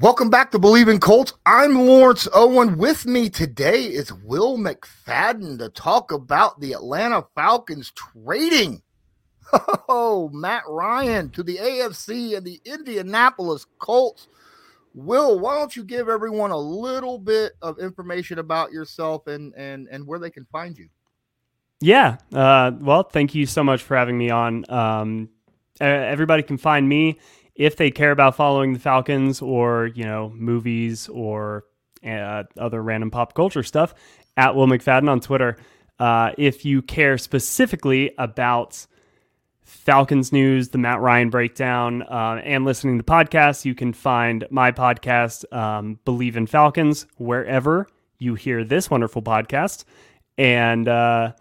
Welcome back to Bleav in Colts. I'm Lawrence Owen. With me today is Will McFadden to talk about the Atlanta Falcons trading. Oh, Matt Ryan to the AFC and the Indianapolis Colts. Will, why don't you give everyone a little bit of information about yourself and and and where they can find you? Yeah. Uh, well, thank you so much for having me on. Um, everybody can find me if they care about following the Falcons or you know movies or uh, other random pop culture stuff at Will McFadden on Twitter. Uh, if you care specifically about Falcons news, the Matt Ryan breakdown, uh, and listening to podcasts, you can find my podcast, um, Bleav in Falcons, wherever you hear this wonderful podcast. And uh,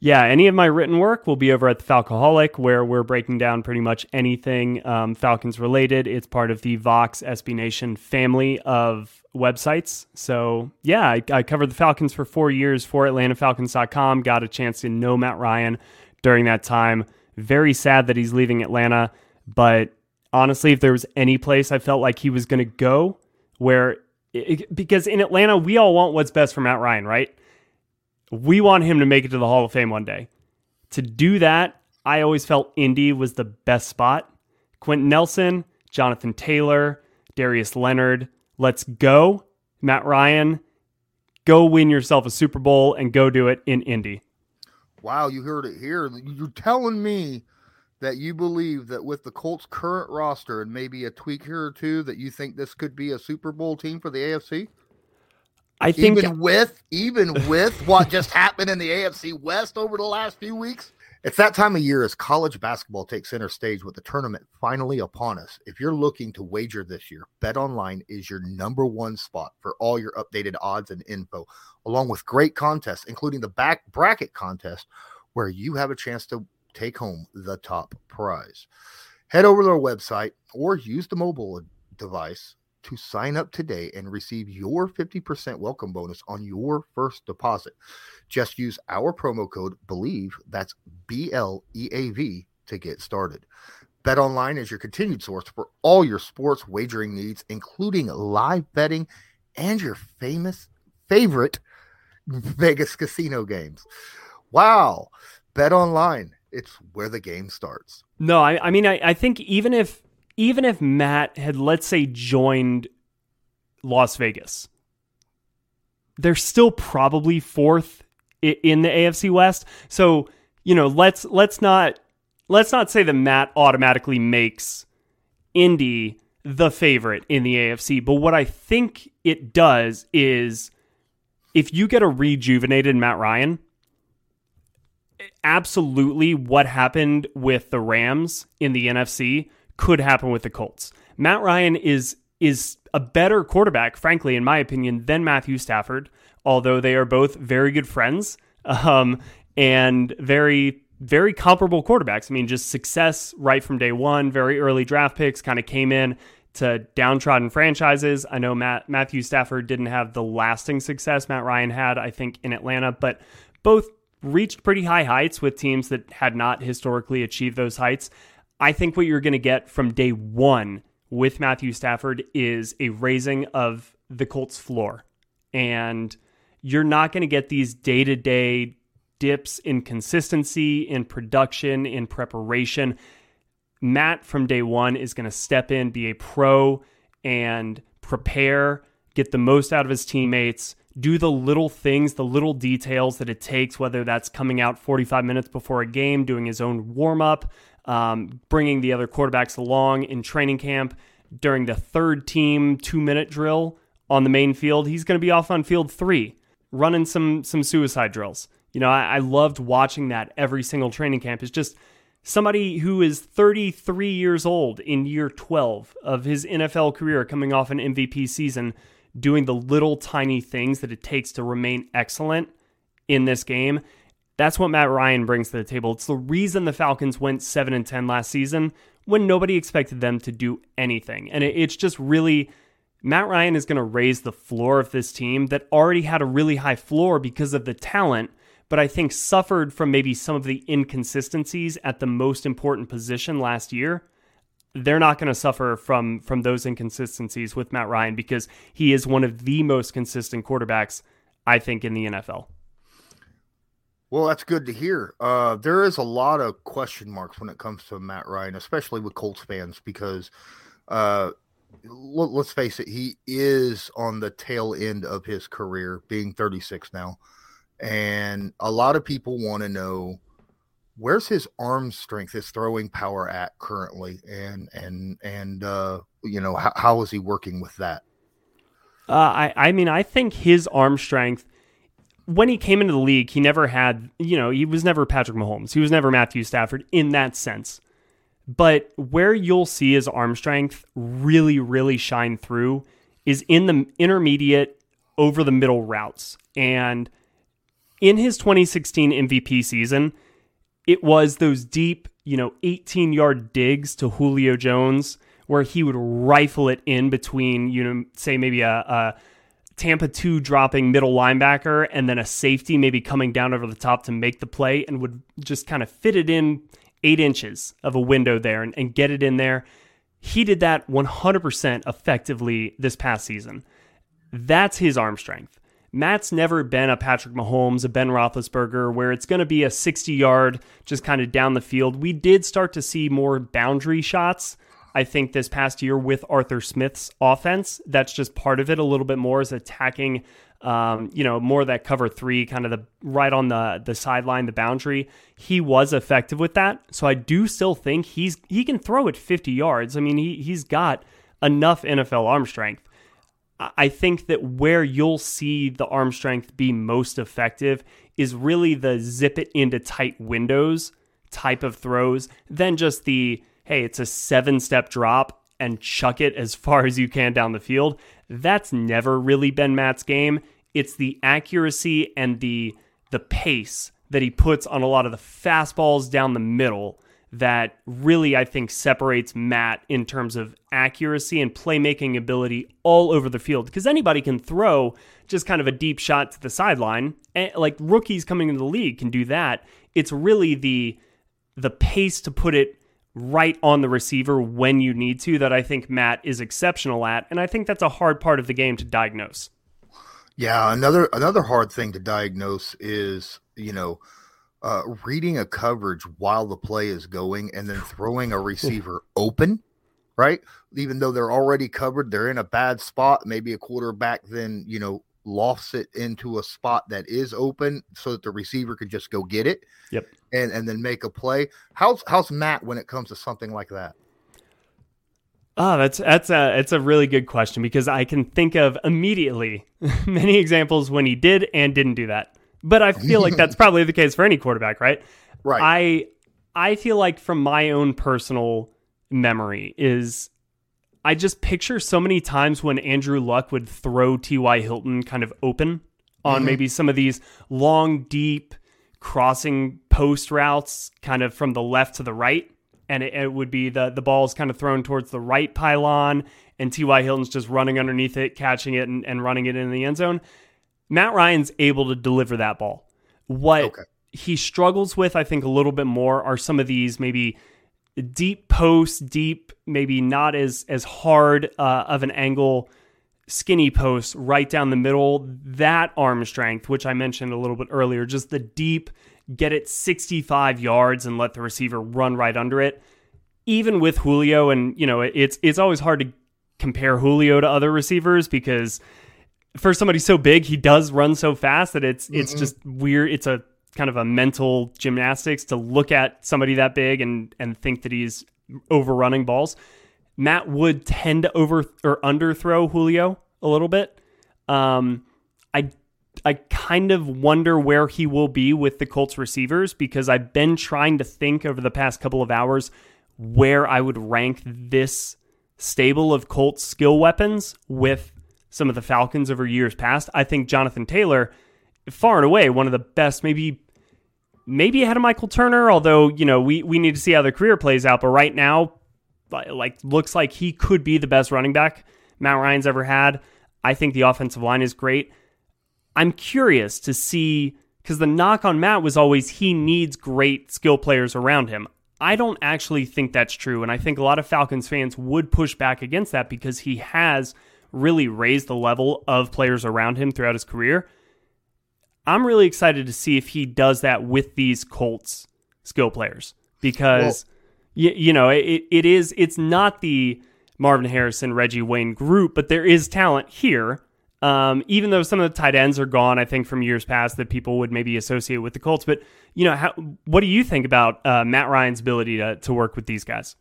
yeah, any of my written work will be over at the Falcoholic, where we're breaking down pretty much anything um, Falcons related. It's part of the Vox SB Nation family of websites. So yeah, I, I covered the Falcons for four years for AtlantaFalcons.com. Got a chance to know Matt Ryan during that time very sad that he's leaving Atlanta, but honestly, if there was any place I felt like he was going to go where it, because in Atlanta, we all want what's best for Matt Ryan, right? We want him to make it to the Hall of Fame one day. To do that, I always felt Indy was the best spot. Quenton Nelson, Jonathan Taylor, Darius Leonard, let's go. Matt Ryan, go win yourself a Super Bowl and go do it in Indy. Wow, you heard it here. You're telling me that you believe that with the Colts' current roster and maybe a tweak here or two, that you think this could be a Super Bowl team for the AFC? I think even with even with what just happened in the AFC West over the last few weeks. It's that time of year as college basketball takes center stage with the tournament finally upon us. If you're looking to wager this year, Bet Online is your number one spot for all your updated odds and info, along with great contests, including the back bracket contest, where you have a chance to take home the top prize. Head over to their website or use the mobile device to sign up today and receive your 50% welcome bonus on your first deposit. Just use our promo code BLEAV, that's B L E A V, to get started. Bet Online is your continued source for all your sports wagering needs, including live betting and your famous favorite Vegas casino games. Wow. Bet Online, it's where the game starts. No, I, I mean, I, I think even if even if Matt had, let's say, joined Las Vegas, they're still probably fourth in the AFC West. So, you know, let's let's not let's not say that Matt automatically makes Indy the favorite in the AFC, but what I think it does is if you get a rejuvenated Matt Ryan, absolutely what happened with the Rams in the NFC could happen with the Colts. Matt Ryan is is a better quarterback, frankly, in my opinion, than Matthew Stafford, although they are both very good friends um, and very very comparable quarterbacks. I mean, just success right from day one. Very early draft picks kind of came in to downtrodden franchises. I know Matt Matthew Stafford didn't have the lasting success Matt Ryan had, I think, in Atlanta, but both reached pretty high heights with teams that had not historically achieved those heights. I think what you're going to get from day one with Matthew Stafford is a raising of the Colts floor. And you're not going to get these day to day dips in consistency, in production, in preparation. Matt from day one is going to step in, be a pro, and prepare, get the most out of his teammates, do the little things, the little details that it takes, whether that's coming out 45 minutes before a game, doing his own warm up, um, bringing the other quarterbacks along in training camp during the third team two minute drill on the main field. He's going to be off on field three, running some some suicide drills. You know, I, I loved watching that every single training camp. It's just somebody who is 33 years old in year 12 of his NFL career, coming off an MVP season, doing the little tiny things that it takes to remain excellent in this game. That's what Matt Ryan brings to the table. It's the reason the Falcons went 7 and 10 last season when nobody expected them to do anything. And it's just really Matt Ryan is going to raise the floor of this team that already had a really high floor because of the talent but I think suffered from maybe some of the inconsistencies at the most important position last year. They're not going to suffer from from those inconsistencies with Matt Ryan because he is one of the most consistent quarterbacks I think in the NFL. Well, that's good to hear. Uh, there is a lot of question marks when it comes to Matt Ryan, especially with Colts fans, because uh, l- let's face it, he is on the tail end of his career, being 36 now. And a lot of people want to know where's his arm strength, his throwing power at currently, and and and uh, you know how, how is he working with that? Uh, I I mean I think his arm strength when he came into the league, he never had you know he was never Patrick Mahomes, he was never Matthew Stafford in that sense. But where you'll see his arm strength really really shine through is in the intermediate over the middle routes and in his 2016 MVP season, it was those deep, you know, 18 yard digs to Julio Jones where he would rifle it in between, you know, say maybe a, a Tampa 2 dropping middle linebacker and then a safety maybe coming down over the top to make the play and would just kind of fit it in eight inches of a window there and, and get it in there. He did that 100% effectively this past season. That's his arm strength. Matt's never been a Patrick Mahomes, a Ben Roethlisberger, where it's going to be a 60 yard, just kind of down the field. We did start to see more boundary shots, I think, this past year with Arthur Smith's offense. That's just part of it a little bit more is attacking, um, you know, more that cover three, kind of the right on the the sideline, the boundary. He was effective with that. So I do still think he's he can throw it 50 yards. I mean, he he's got enough NFL arm strength. I think that where you'll see the arm strength be most effective is really the zip it into tight windows type of throws than just the, hey, it's a seven step drop and chuck it as far as you can down the field. That's never really been Matt's game. It's the accuracy and the the pace that he puts on a lot of the fastballs down the middle that really, I think, separates Matt in terms of accuracy and playmaking ability all over the field. Because anybody can throw just kind of a deep shot to the sideline. And, like rookies coming into the league can do that. It's really the the pace to put it right on the receiver when you need to that I think Matt is exceptional at. And I think that's a hard part of the game to diagnose. Yeah, another another hard thing to diagnose is, you know, uh, reading a coverage while the play is going and then throwing a receiver open, right? Even though they're already covered, they're in a bad spot. Maybe a quarterback then, you know, lofts it into a spot that is open so that the receiver can just go get it. Yep. And and then make a play. How's how's Matt when it comes to something like that? Oh, that's that's a it's a really good question because I can think of immediately many examples when he did and didn't do that. But I feel like that's probably the case for any quarterback, right? Right. I I feel like from my own personal memory is I just picture so many times when Andrew Luck would throw T.Y. Hilton kind of open on mm-hmm. maybe some of these long, deep crossing post routes, kind of from the left to the right. And it, it would be the the ball's kind of thrown towards the right pylon, and T.Y. Hilton's just running underneath it, catching it, and, and running it in the end zone. Matt Ryan's able to deliver that ball. What okay. he struggles with, I think, a little bit more are some of these maybe deep posts, deep, maybe not as as hard uh, of an angle, skinny posts right down the middle. That arm strength, which I mentioned a little bit earlier, just the deep, get it 65 yards and let the receiver run right under it. Even with Julio, and you know, it's it's always hard to compare Julio to other receivers because for somebody so big, he does run so fast that it's mm-hmm. it's just weird. It's a kind of a mental gymnastics to look at somebody that big and and think that he's overrunning balls. Matt would tend to over or underthrow Julio a little bit. Um, I I kind of wonder where he will be with the Colts receivers because I've been trying to think over the past couple of hours where I would rank this stable of Colts skill weapons with some of the Falcons over years past. I think Jonathan Taylor, far and away, one of the best, maybe maybe ahead of Michael Turner, although, you know, we, we need to see how the career plays out. But right now, like looks like he could be the best running back Matt Ryan's ever had. I think the offensive line is great. I'm curious to see because the knock on Matt was always he needs great skill players around him. I don't actually think that's true. And I think a lot of Falcons fans would push back against that because he has really raised the level of players around him throughout his career. I'm really excited to see if he does that with these Colts skill players because well, you, you know it, it is it's not the Marvin Harrison Reggie Wayne group, but there is talent here. Um, even though some of the tight ends are gone, I think from years past that people would maybe associate with the Colts. But you know, how, what do you think about uh, Matt Ryan's ability to to work with these guys?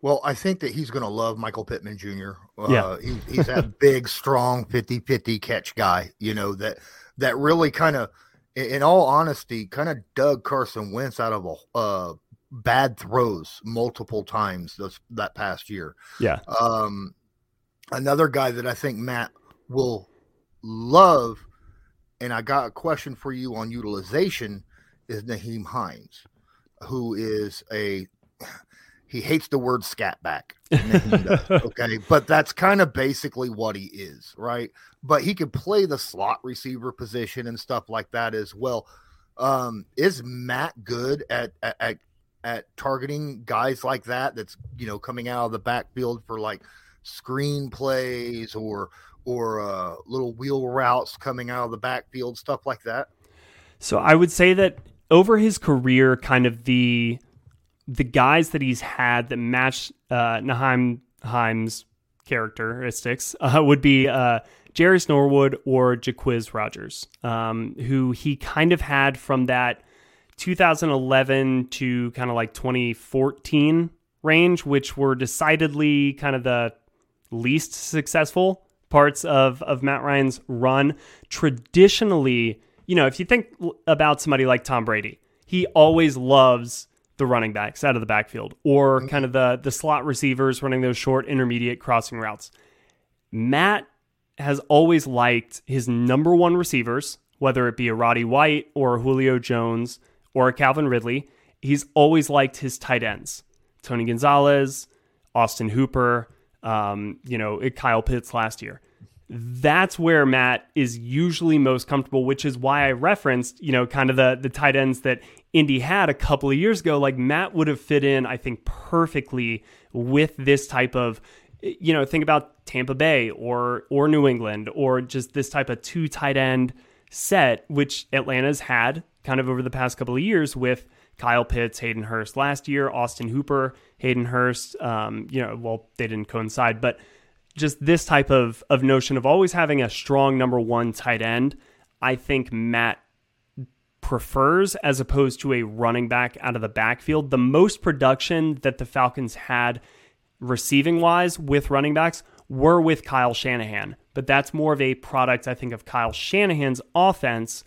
Well, I think that he's going to love Michael Pittman Jr. Uh, yeah. He, he's that big, strong 50 50 catch guy, you know, that that really kind of, in all honesty, kind of dug Carson Wentz out of a uh, bad throws multiple times this, that past year. Yeah. Um, another guy that I think Matt will love, and I got a question for you on utilization, is Nyheim Hines, who is a he hates the word scat back. okay. But that's kind of basically what he is, right? But he can play the slot receiver position and stuff like that as well. Um, is Matt good at, at at targeting guys like that that's you know coming out of the backfield for like screen plays or or uh, little wheel routes coming out of the backfield, stuff like that? So I would say that over his career, kind of the the guys that he's had that match uh, Nyheim Hines characteristics uh, would be uh, Jerious Norwood or Jacquizz Rodgers, um, who he kind of had from that 2011 to kind of like 2014 range, which were decidedly kind of the least successful parts of, of Matt Ryan's run. Traditionally, you know, if you think about somebody like Tom Brady, he always loves the running backs out of the backfield or mm-hmm. kind of the the slot receivers running those short intermediate crossing routes. Matt has always liked his number one receivers, whether it be a Roddy White or a Julio Jones or a Calvin Ridley. He's always liked his tight ends, Tony Gonzalez, Austin Hooper, um, you know, Kyle Pitts last year. That's where Matt is usually most comfortable, which is why I referenced, you know, kind of the the tight ends that Indy had a couple of years ago, like Matt would have fit in, I think, perfectly with this type of, you know, think about Tampa Bay or or New England or just this type of two tight end set, which Atlanta's had kind of over the past couple of years with Kyle Pitts, Hayden Hurst last year, Austin Hooper, Hayden Hurst. Um, you know, well, they didn't coincide, but just this type of of notion of always having a strong number one tight end. I think Matt prefers as opposed to a running back out of the backfield. The most production that the Falcons had receiving wise with running backs were with Kyle Shanahan, but that's more of a product, I think, of Kyle Shanahan's offense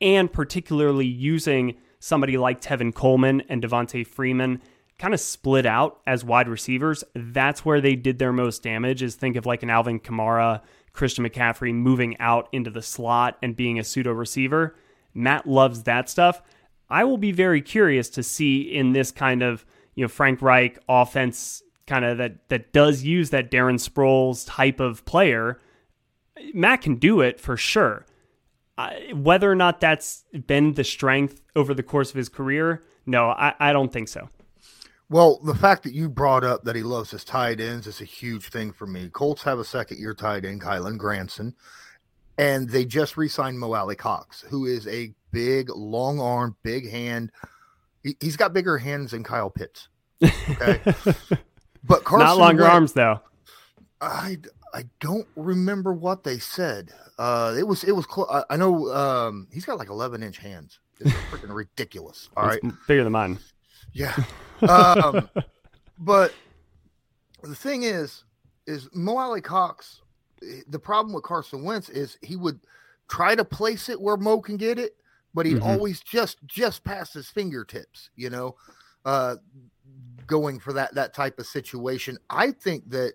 and particularly using somebody like Tevin Coleman and Devonta Freeman kind of split out as wide receivers. That's where they did their most damage is think of like an Alvin Kamara, Christian McCaffrey moving out into the slot and being a pseudo receiver. Matt loves that stuff. I will be very curious to see in this kind of you know Frank Reich offense kind of that that does use that Darren Sproles type of player. Matt can do it for sure. whether or not that's been the strength over the course of his career, no, I, I don't think so. Well, the fact that you brought up that he loves his tight ends is a huge thing for me. Colts have a second year tight end, Kylen Granson, and they just re signed Mo Alie-Cox, who is a big, long arm, big hand. He, has got bigger hands than Kyle Pitts. Okay. but Carson not longer arms, though. I, I don't remember what they said. Uh, it was it was close. I, I, know um, he's got like 11 inch hands. It's freaking ridiculous. All right, bigger than mine. Yeah. Um, but the thing is, is Mo Alie-Cox. The problem with Carson Wentz is he would try to place it where Mo can get it, but he'd mm-hmm. always just just pass his fingertips. You know, uh, going for that that type of situation. I think that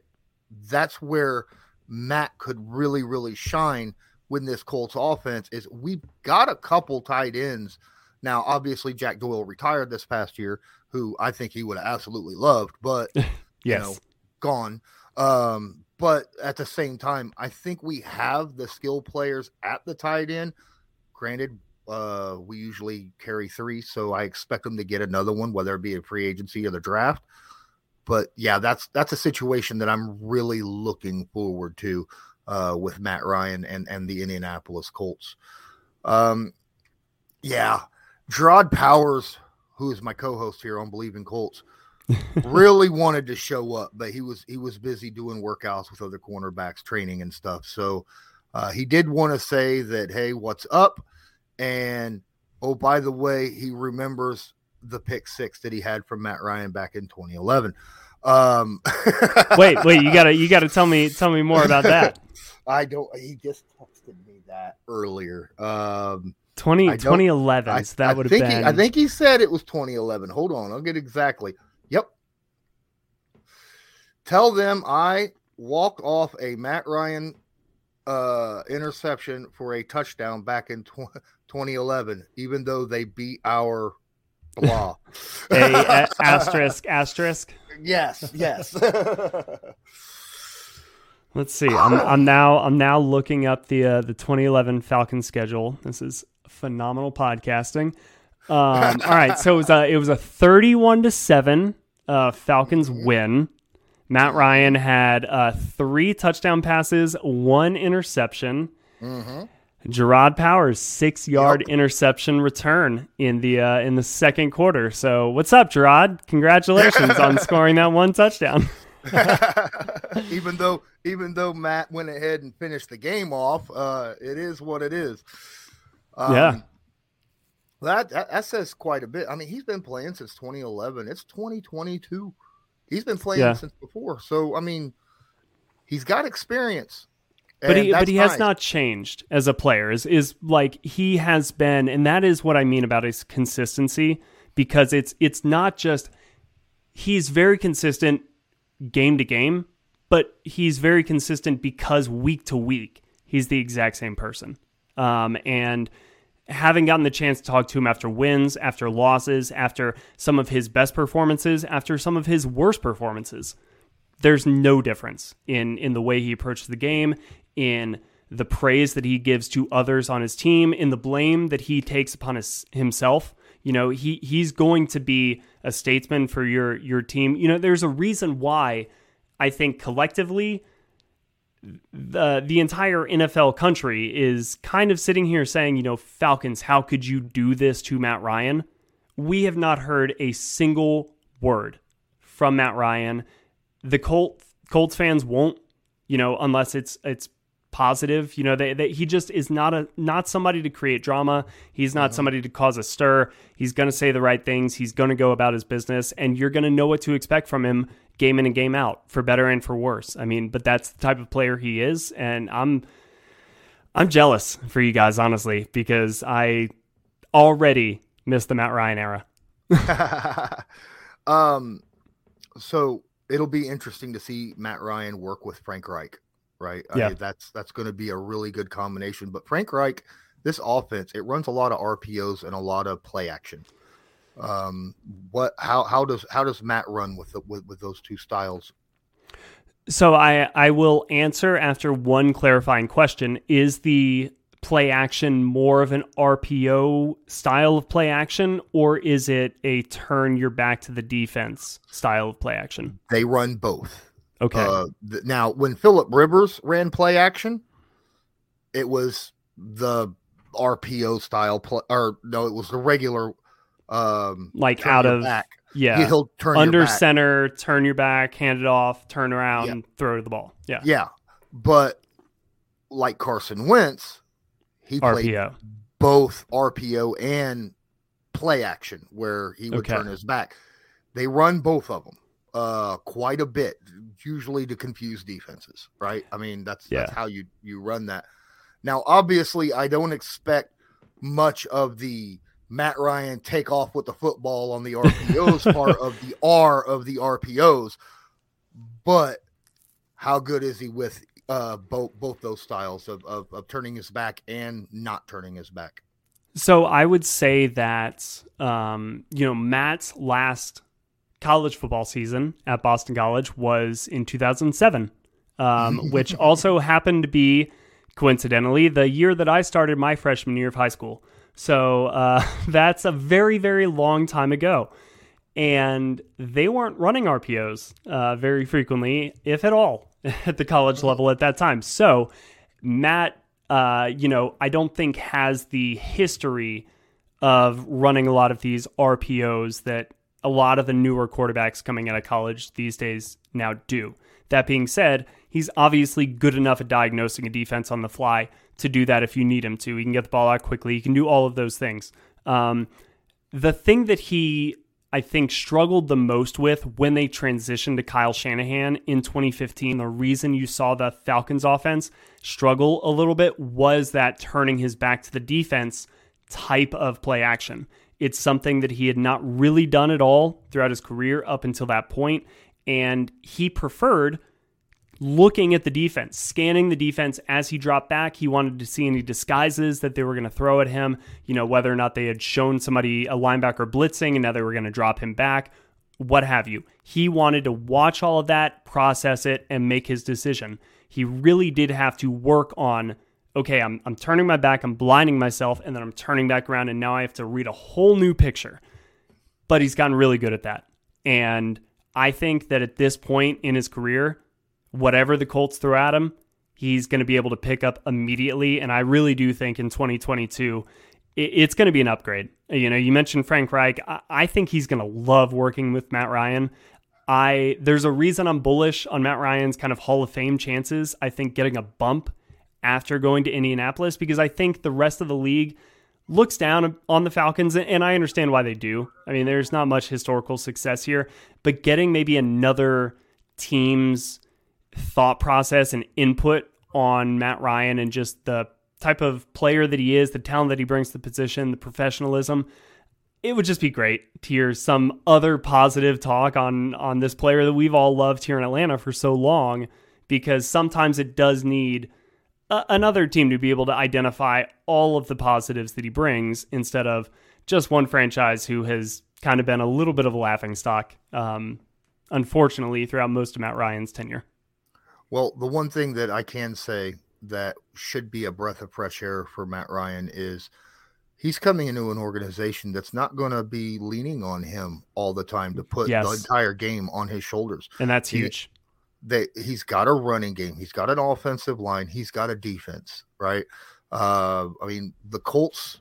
that's where Matt could really really shine with this Colts offense. Is we've got a couple tight ends now. Obviously, Jack Doyle retired this past year, who I think he would have absolutely loved, but yes. you know, gone. Um, but at the same time, I think we have the skill players at the tight end. Granted, uh, we usually carry three, so I expect them to get another one, whether it be a free agency or the draft. But yeah, that's that's a situation that I'm really looking forward to uh, with Matt Ryan and and the Indianapolis Colts. Um, yeah, Jerraud Powers, who is my co-host here on Bleav in Colts, really wanted to show up, but he was he was busy doing workouts with other cornerbacks, training and stuff. So uh, he did want to say that, hey, what's up? And oh, by the way, he remembers the pick six that he had from Matt Ryan back in 2011. Um, wait, wait, you gotta you gotta tell me tell me more about that. I don't. He just texted me that earlier. Um, 20, 2011. So that would have been. He, I think he said it was 2011. Hold on, I'll get exactly. Yep. Tell them I walked off a Matt Ryan uh, interception for a touchdown back in tw- 2011, even though they beat our blah. a, a asterisk asterisk. Yes, yes. Let's see. I'm, I'm now I'm now looking up the uh, the 2011 Falcon schedule. This is phenomenal podcasting. Um, all right, so it was a it was a 31 to seven uh, Falcons win. Matt Ryan had uh, three touchdown passes, one interception. Mm-hmm. Jerraud Powers six yard yep. interception return in the uh, in the second quarter. So what's up, Gerard? Congratulations on scoring that one touchdown. even though even though Matt went ahead and finished the game off, uh, it is what it is. Um, yeah. That, that, that says quite a bit. I mean, he's been playing since 2011. It's 2022. He's been playing yeah. since before. So I mean, he's got experience. But he, but he nice. has not changed as a player. Is is like he has been, and that is what I mean about his consistency. Because it's it's not just he's very consistent game to game, but he's very consistent because week to week he's the exact same person. Um, and having gotten the chance to talk to him after wins, after losses, after some of his best performances, after some of his worst performances, there's no difference in in the way he approaches the game, in the praise that he gives to others on his team, in the blame that he takes upon his, himself. You know, he he's going to be a statesman for your your team. You know, there's a reason why I think collectively the the entire NFL country is kind of sitting here saying, you know, Falcons, how could you do this to Matt Ryan? We have not heard a single word from Matt Ryan. The Colt Colts fans won't, you know, unless it's it's positive. You know, they, they, he just is not a not somebody to create drama. He's not mm-hmm. somebody to cause a stir. He's going to say the right things. He's going to go about his business, and you're going to know what to expect from him game in and game out, for better and for worse. I mean, but that's the type of player he is, and I'm I'm jealous for you guys, honestly, because I already missed the Matt Ryan era. um, so it'll be interesting to see Matt Ryan work with Frank Reich, right? Yeah, I mean, that's that's going to be a really good combination. But Frank Reich, this offense, it runs a lot of RPOs and a lot of play action. Um, what how how does how does Matt run with the, with, with those two styles? So I I will answer after one clarifying question: Is the play action more of an RPO style of play action, or is it a turn your back to the defense style of play action? They run both. Okay. Uh, th- now, when Philip Rivers ran play action, it was the RPO style play, or no, it was the regular, um, like out of back. yeah, he'll turn under center, turn your back, hand it off, turn around, yeah. throw the ball. Yeah, yeah, but like Carson Wentz, he played both RPO and play action where he would okay. turn his back. They run both of them uh, quite a bit, usually to confuse defenses, right? I mean, that's yeah. that's how you you run that. Now, obviously, I don't expect much of the Matt Ryan take off with the football on the RPOs part of the R of the RPOs, but how good is he with uh, both both those styles of, of, of turning his back and not turning his back. So I would say that um, you know Matt's last college football season at Boston College was in 2007, um, which also happened to be coincidentally the year that I started my freshman year of high school. So uh, that's a very very long time ago, and they weren't running RPOs uh, very frequently, if at all. at the college level at that time. So Matt, uh, you know, I don't think has the history of running a lot of these RPOs that a lot of the newer quarterbacks coming out of college these days now do. That being said, he's obviously good enough at diagnosing a defense on the fly to do that if you need him to. He can get the ball out quickly. He can do all of those things. Um, the thing that he I think, struggled the most with when they transitioned to Kyle Shanahan in 2015. The reason you saw the Falcons offense struggle a little bit was that turning his back to the defense type of play action. It's something that he had not really done at all throughout his career up until that point, and he preferred looking at the defense, scanning the defense as he dropped back. He wanted to see any disguises that they were going to throw at him, you know, whether or not they had shown somebody, a linebacker blitzing, and now they were going to drop him back, what have you. He wanted to watch all of that, process it, and make his decision. He really did have to work on. Okay, I'm, I'm turning my back, I'm blinding myself, and then I'm turning back around, and now I have to read a whole new picture. But he's gotten really good at that. And I think that at this point in his career, whatever the Colts throw at him, he's going to be able to pick up immediately. And I really do think in 2022, it's going to be an upgrade. You know, you mentioned Frank Reich. I think he's going to love working with Matt Ryan. I there's a reason I'm bullish on Matt Ryan's kind of Hall of Fame chances. I think getting a bump after going to Indianapolis because I think the rest of the league looks down on the Falcons, and I understand why they do. I mean, there's not much historical success here, but getting maybe another team's thought process and input on Matt Ryan and just the type of player that he is, the talent that he brings to the position, the professionalism. It would just be great to hear some other positive talk on on this player that we've all loved here in Atlanta for so long because sometimes it does need a, another team to be able to identify all of the positives that he brings instead of just one franchise who has kind of been a little bit of a laughing stock, um, unfortunately, throughout most of Matt Ryan's tenure. Well, the one thing that I can say that should be a breath of fresh air for Matt Ryan is he's coming into an organization that's not going to be leaning on him all the time to put yes. the entire game on his shoulders. And that's huge. He, they, he's got a running game. He's got an offensive line. He's got a defense, right? Uh, I mean, the Colts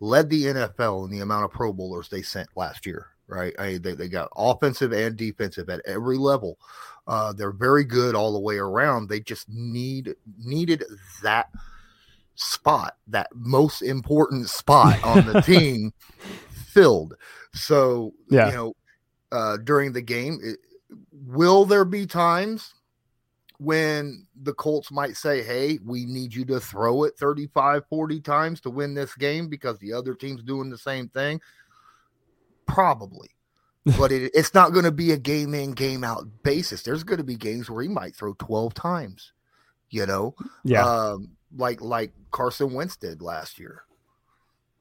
led the NFL in the amount of Pro Bowlers they sent last year, right? I, they, they got offensive and defensive at every level. Uh, they're very good all the way around. They just need needed that spot, that most important spot on the team filled. So, yeah. you know, uh, during the game, it, will there be times when the Colts might say, Hey, we need you to throw it 35, 40 times to win this game because the other team's doing the same thing? Probably but it, it's not going to be a game in game out basis. There's going to be games where he might throw 12 times, you know, yeah, um, like like Carson Wentz did last year.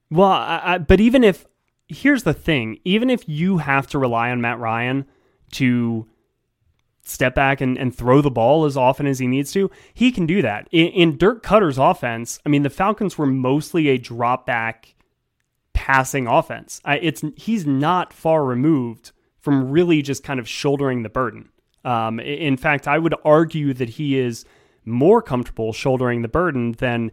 Well, I, I, but even if here's the thing, even if you have to rely on Matt Ryan to step back and, and throw the ball as often as he needs to, he can do that. In, in Dirk Koetter's offense, I mean, the Falcons were mostly a drop back passing offense. I, it's he's not far removed from really just kind of shouldering the burden. Um, in fact, I would argue that he is more comfortable shouldering the burden than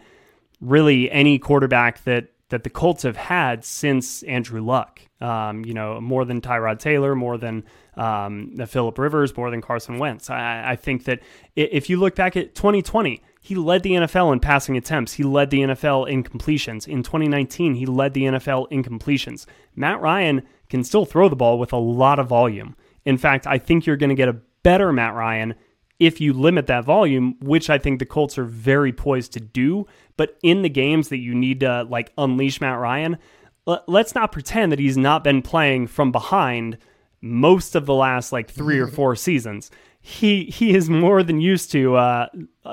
really any quarterback that that the Colts have had since Andrew Luck. Um, you know, more than Tyrod Taylor, more than um, Philip Rivers, more than Carson Wentz. I, I think that if you look back at 2020, he led the NFL in passing attempts. He led the NFL in completions. In 2019, he led the NFL in completions. Matt Ryan can still throw the ball with a lot of volume. In fact, I think you're going to get a better Matt Ryan if you limit that volume, which I think the Colts are very poised to do. But in the games that you need to like unleash Matt Ryan, let's not pretend that he's not been playing from behind most of the last like three or four seasons. He he is more than used to uh,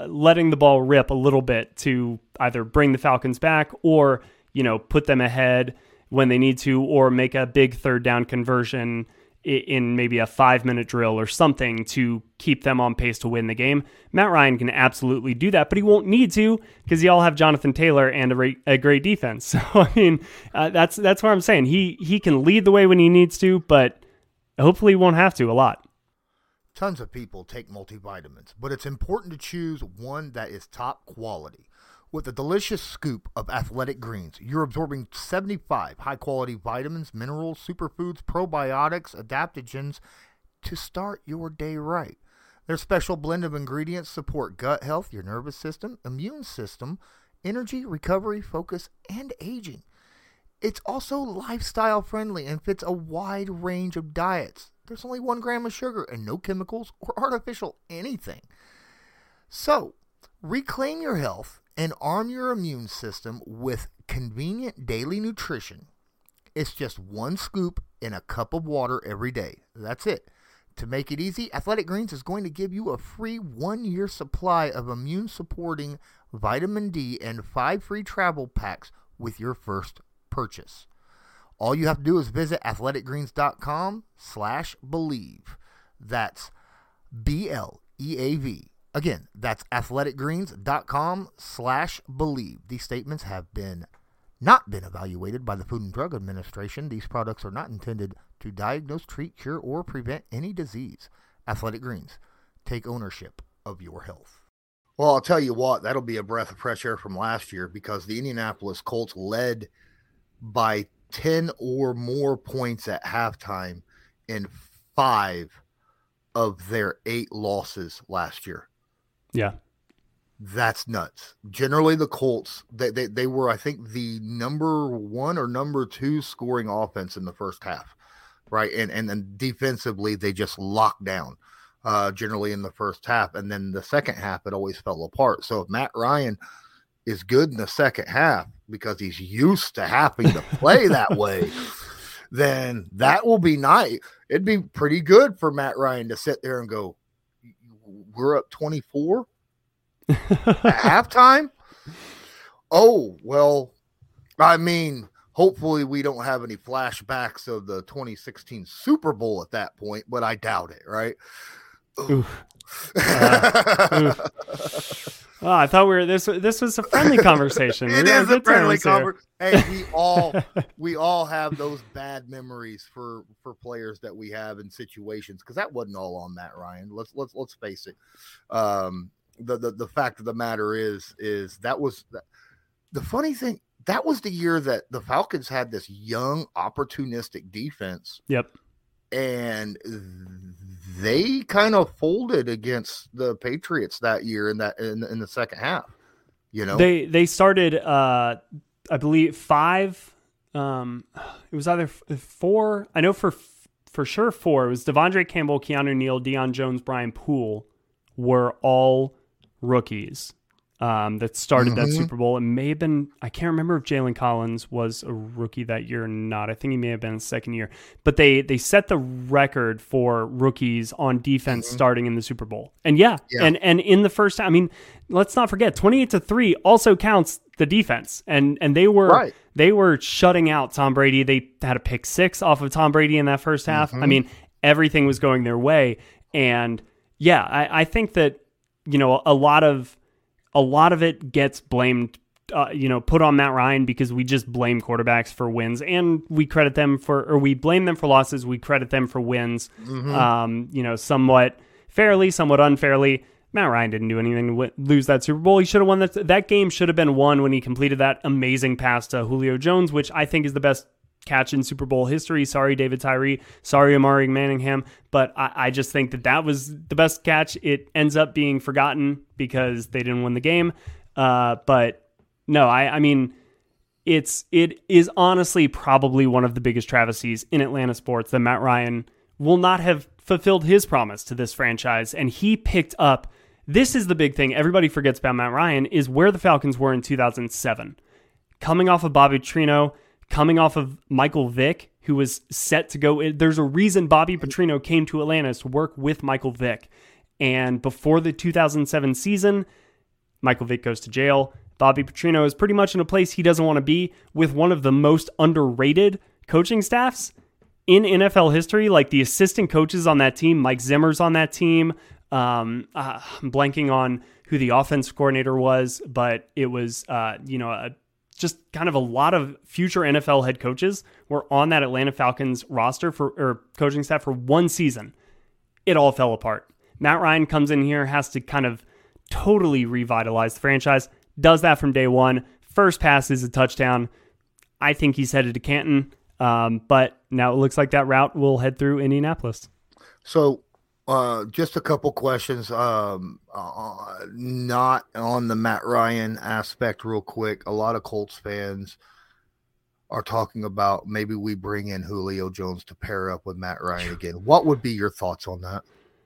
letting the ball rip a little bit to either bring the Falcons back or you know put them ahead when they need to, or make a big third down conversion in maybe a five minute drill or something to keep them on pace to win the game. Matt Ryan can absolutely do that, but he won't need to because y'all have Jonathan Taylor and a, re- a great defense. So I mean, uh, that's that's what I'm saying. He he can lead the way when he needs to, but hopefully he won't have to a lot. Tons of people take multivitamins, but it's important to choose one that is top quality. With a delicious scoop of athletic greens, you're absorbing 75 high quality vitamins, minerals, superfoods, probiotics, adaptogens to start your day right. Their special blend of ingredients support gut health, your nervous system, immune system, energy, recovery, focus, and aging. It's also lifestyle friendly and fits a wide range of diets. There's only one gram of sugar and no chemicals or artificial anything. So, reclaim your health and arm your immune system with convenient daily nutrition. It's just one scoop in a cup of water every day. That's it. To make it easy, Athletic Greens is going to give you a free one year supply of immune supporting vitamin D and five free travel packs with your first purchase. All you have to do is visit athleticgreens.com slash believe. That's B L E A V Again, that's athleticgreens.com slash believe. These statements have been not been evaluated by the Food and Drug Administration. These products are not intended to diagnose, treat, cure, or prevent any disease. Athletic Greens, take ownership of your health. Well, I'll tell you what, that'll be a breath of fresh air from last year because the Indianapolis Colts led by 10 or more points at halftime in five of their eight losses last year. Yeah. That's nuts. Generally, the Colts they, they they were I think the number one or number two scoring offense in the first half, right? And and then defensively they just locked down, uh, generally in the first half, and then the second half it always fell apart. So if Matt Ryan is good in the second half because he's used to having to play that way, then that will be nice. It'd be pretty good for Matt Ryan to sit there and go, we're up 24 at halftime. Oh, well, I mean, hopefully we don't have any flashbacks of the 2016 Super Bowl at that point, but I doubt it, right? Oof. Uh, Oh, I thought we were this. This was a friendly conversation. it is a friendly conversation. Hey, we all we all have those bad memories for for players that we have in situations because that wasn't all on Matt Ryan. Let's let's let's face it. Um, the the the fact of the matter is is that was the, the funny thing. That was the year that the Falcons had this young, opportunistic defense. Yep. And they kind of folded against the Patriots that year in that in, in the second half. You know, they they started, uh, I believe, five. Um, it was either four. I know for for sure four. It was De'Vondre Campbell, Keanu Neal, Deion Jones, Brian Poole were all rookies um, that started mm-hmm. that Super Bowl. It may have been, I can't remember if Jalen Collins was a rookie that year or not. I think he may have been his second year. But they they set the record for rookies on defense mm-hmm. starting in the Super Bowl. And yeah, yeah, and and in the first I mean, let's not forget 28 to 3 also counts the defense. And and they were right. they were shutting out Tom Brady. They had a pick 6 off of Tom Brady in that first half. Mm-hmm. I mean, everything was going their way and yeah, I, I think that you know a lot of a lot of it gets blamed uh, you know, put on Matt Ryan because we just blame quarterbacks for wins and we credit them for, or we blame them for losses. We credit them for wins, mm-hmm. um, you know, somewhat fairly, somewhat unfairly. Matt Ryan didn't do anything to w- lose that Super Bowl. He should have won that. That game should have been won when he completed that amazing pass to Julio Jones, which I think is the best catch in Super Bowl history. Sorry, David Tyree. Sorry, Mario Manningham. But I, I, just think that that was the best catch. It ends up being forgotten because they didn't win the game. Uh, but no, I, I mean, it's it is honestly probably one of the biggest travesties in Atlanta sports that Matt Ryan will not have fulfilled his promise to this franchise, and he picked up. This is the big thing everybody forgets about Matt Ryan is where the Falcons were in 2007, coming off of Bobby Petrino, coming off of Michael Vick, who was set to go. There's a reason Bobby Petrino came to Atlanta to work with Michael Vick, and before the 2007 season, Michael Vick goes to jail. Bobby Petrino is pretty much in a place he doesn't want to be with one of the most underrated coaching staffs in NFL history. Like the assistant coaches on that team, Mike Zimmer's on that team. Um, uh, I'm blanking on who the offense coordinator was, but it was, uh, you know, a, just kind of a lot of future NFL head coaches were on that Atlanta Falcons roster for or coaching staff for one season. It all fell apart. Matt Ryan comes in here, has to kind of totally revitalize the franchise does that from day one. First pass is a touchdown. I think he's headed to Canton, um, but now it looks like that route will head through Indianapolis. So, uh, just a couple questions, um, uh, not on the Matt Ryan aspect, real quick. A lot of Colts fans are talking about maybe we bring in Julio Jones to pair up with Matt Ryan again. What would be your thoughts on that?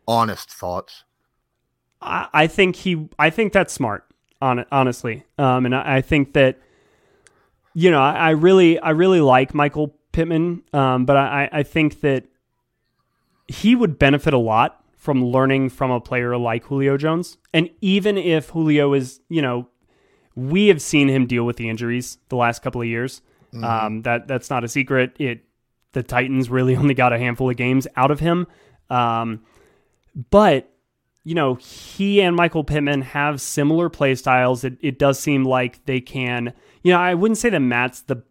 Honest thoughts. I, I think he. I think that's smart on honestly. Um, and I, I, think that you know I, I, really I really like Michael Pittman, um, but I, I think that he would benefit a lot from learning from a player like Julio Jones. And even if Julio is, you know, we have seen him deal with the injuries the last couple of years. Mm-hmm. Um, that that's not a secret. It the Titans really only got a handful of games out of him. Um, but you know, he and Michael Pittman have similar play styles. It, it does seem like they can, you know, I wouldn't say that Matt's the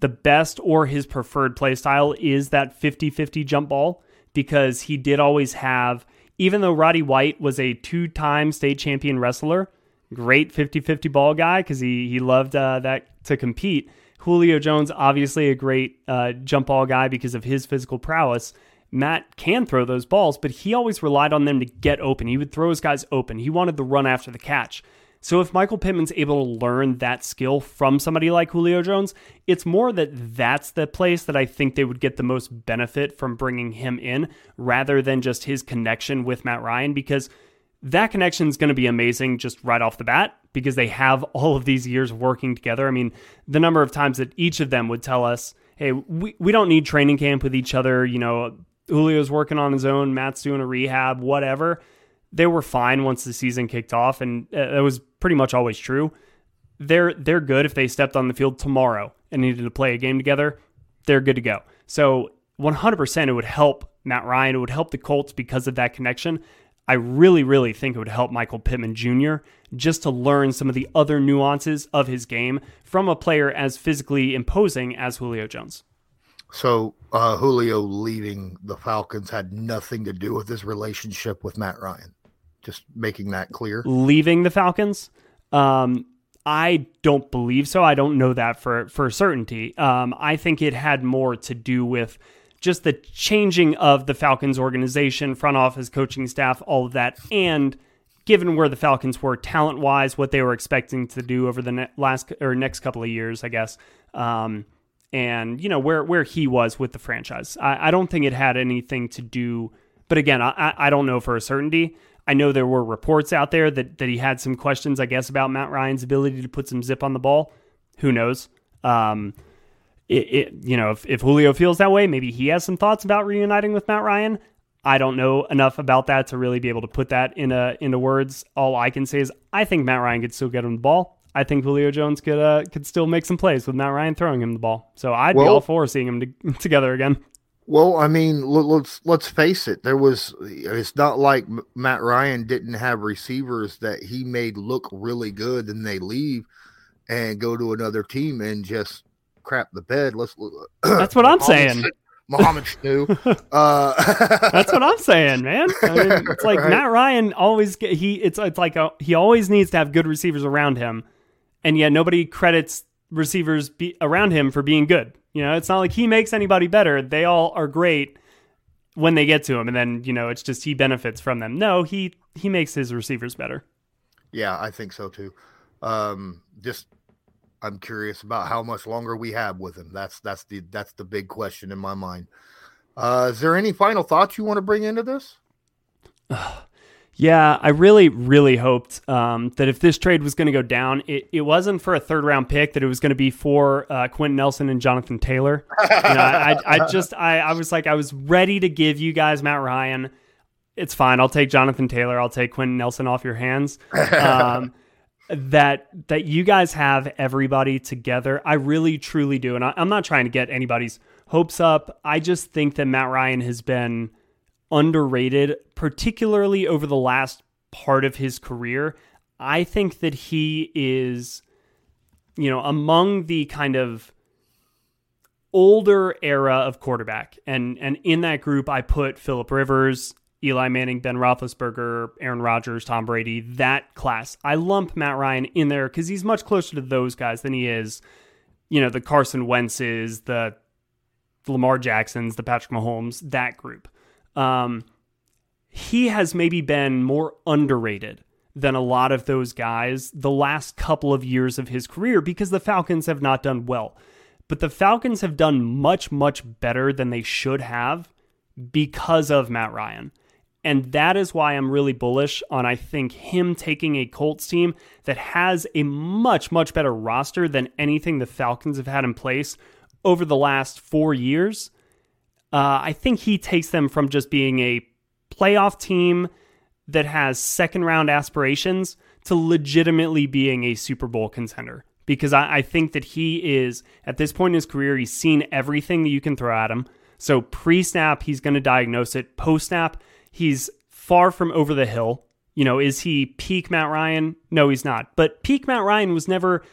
the best or his preferred play style is that 50-50 jump ball because he did always have even though Roddy White was a two-time state champion wrestler, great 50-50 ball guy because he he loved uh, that to compete. Julio Jones obviously a great uh, jump ball guy because of his physical prowess. Matt can throw those balls, but he always relied on them to get open. He would throw his guys open. He wanted the run after the catch. So if Michael Pittman's able to learn that skill from somebody like Julio Jones, it's more that that's the place that I think they would get the most benefit from bringing him in rather than just his connection with Matt Ryan because that connection is going to be amazing just right off the bat because they have all of these years working together. I mean, the number of times that each of them would tell us, hey, we, we don't need training camp with each other, you know, Julio's working on his own, Matt's doing a rehab, whatever. They were fine once the season kicked off, and uh, that was pretty much always true. They're they're good if they stepped on the field tomorrow and needed to play a game together. They're good to go. So 100% it would help Matt Ryan. It would help the Colts because of that connection. I really, really think it would help Michael Pittman Jr. just to learn some of the other nuances of his game from a player as physically imposing as Julio Jones. So uh, Julio leaving the Falcons had nothing to do with his relationship with Matt Ryan. Just making that clear. Leaving the Falcons, um, I don't believe so. I don't know that for for certainty. Um, I think it had more to do with just the changing of the Falcons organization, front office, coaching staff, all of that, and given where the Falcons were talent wise, what they were expecting to do over the ne- last or next couple of years, I guess. Um, and you know where where he was with the franchise. I, I don't think it had anything to do. But again, I, I don't know for a certainty. I know there were reports out there that that he had some questions, I guess, about Matt Ryan's ability to put some zip on the ball. Who knows? Um, it, it you know if, if Julio feels that way, maybe he has some thoughts about reuniting with Matt Ryan. I don't know enough about that to really be able to put that in a into words. All I can say is I think Matt Ryan could still get him the ball. I think Julio Jones could uh, could still make some plays with Matt Ryan throwing him the ball. So I'd well, be all for seeing him to, together again. Well, I mean, let's let's face it. There was. It's not like Matt Ryan didn't have receivers that he made look really good, and they leave and go to another team and just crap the bed. Let's. That's what I'm saying. Mohamed Sanu. Uh, That's what I'm saying, man. I mean, it's like right. Matt Ryan always get, he. It's it's like a, he always needs to have good receivers around him, and yet nobody credits receivers be, around him for being good. You know, it's not like he makes anybody better. They all are great when they get to him, and then you know it's just he benefits from them. No, he he makes his receivers better. Yeah, I think so too. Um, just I'm curious about how much longer we have with him. That's that's the that's the big question in my mind. Uh, is there any final thoughts you want to bring into this? Yeah, I really, really hoped um, that if this trade was going to go down, it, it wasn't for a third round pick, that it was going to be for uh, Quenton Nelson and Jonathan Taylor. You know, I, I, I, just, I, I was like, I was ready to give you guys Matt Ryan. It's fine. I'll take Jonathan Taylor. I'll take Quenton Nelson off your hands. Um, that that you guys have everybody together. I really, truly do, and I, I'm not trying to get anybody's hopes up. I just think that Matt Ryan has been underrated, particularly over the last part of his career. I think that he is, you know, among the kind of older era of quarterback. And and in that group, I put Philip Rivers, Eli Manning, Ben Roethlisberger, Aaron Rodgers, Tom Brady, that class. I lump Matt Ryan in there because he's much closer to those guys than he is, you know, the Carson Wentz's, the Lamar Jacksons, the Patrick Mahomes, that group um, he has maybe been more underrated than a lot of those guys the last couple of years of his career because the Falcons have not done well. But the Falcons have done much, much better than they should have because of Matt Ryan. And that is why I'm really bullish on, I think, him taking a Colts team that has a much, much better roster than anything the Falcons have had in place over the last four years uh, I think he takes them from just being a playoff team that has second round aspirations to legitimately being a Super Bowl contender. Because I, I think that he is, at this point in his career, he's seen everything that you can throw at him. So pre snap, he's going to diagnose it. Post snap, he's far from over the hill. You know, is he peak Matt Ryan? No, he's not. But peak Matt Ryan was never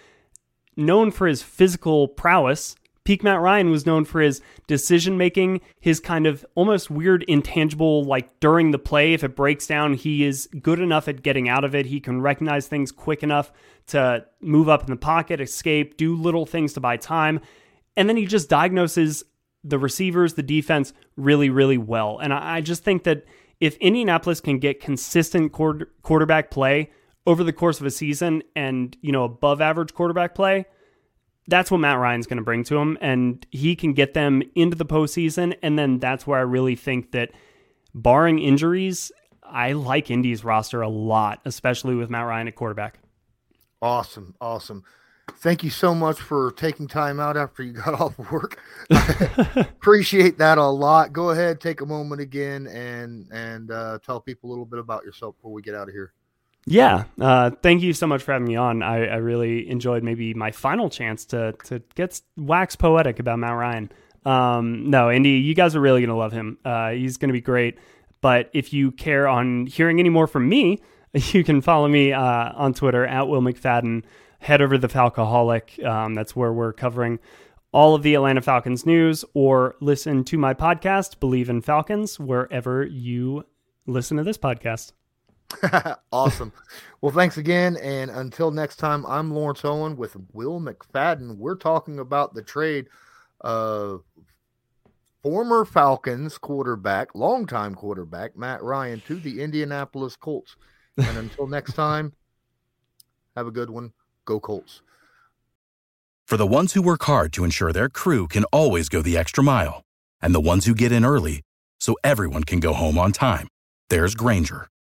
known for his physical prowess. Peak Matt Ryan was known for his decision making, his kind of almost weird intangible, like during the play, if it breaks down, he is good enough at getting out of it. He can recognize things quick enough to move up in the pocket, escape, do little things to buy time. And then he just diagnoses the receivers, the defense really, really well. And I, just think that if Indianapolis can get consistent quarterback play over the course of a season and, you know, above average quarterback play, that's what Matt Ryan's going to bring to him, and he can get them into the postseason. And then that's where I really think that, barring injuries, I like Indy's roster a lot, especially with Matt Ryan at quarterback. Awesome, awesome. Thank you so much for taking time out after you got off work. appreciate that a lot. Go ahead, take a moment again, and and uh, tell people a little bit about yourself before we get out of here. Yeah, uh, thank you so much for having me on. I, I, really enjoyed maybe my final chance to to get wax poetic about Matt Ryan. Um, no, Andy, you guys are really gonna love him. Uh, he's gonna be great. But if you care on hearing any more from me, you can follow me uh, on Twitter at Will McFadden. Head over to the Falcoholic. Um, that's where we're covering all of the Atlanta Falcons news, or listen to my podcast, Bleav in Falcons, wherever you listen to this podcast. awesome. Well, thanks again. And until next time, I'm Lawrence Owen with Will McFadden. We're talking about the trade of former Falcons quarterback, longtime quarterback, Matt Ryan, to the Indianapolis Colts. And until next time, have a good one. Go Colts. For the ones who work hard to ensure their crew can always go the extra mile, and the ones who get in early so everyone can go home on time, there's Grainger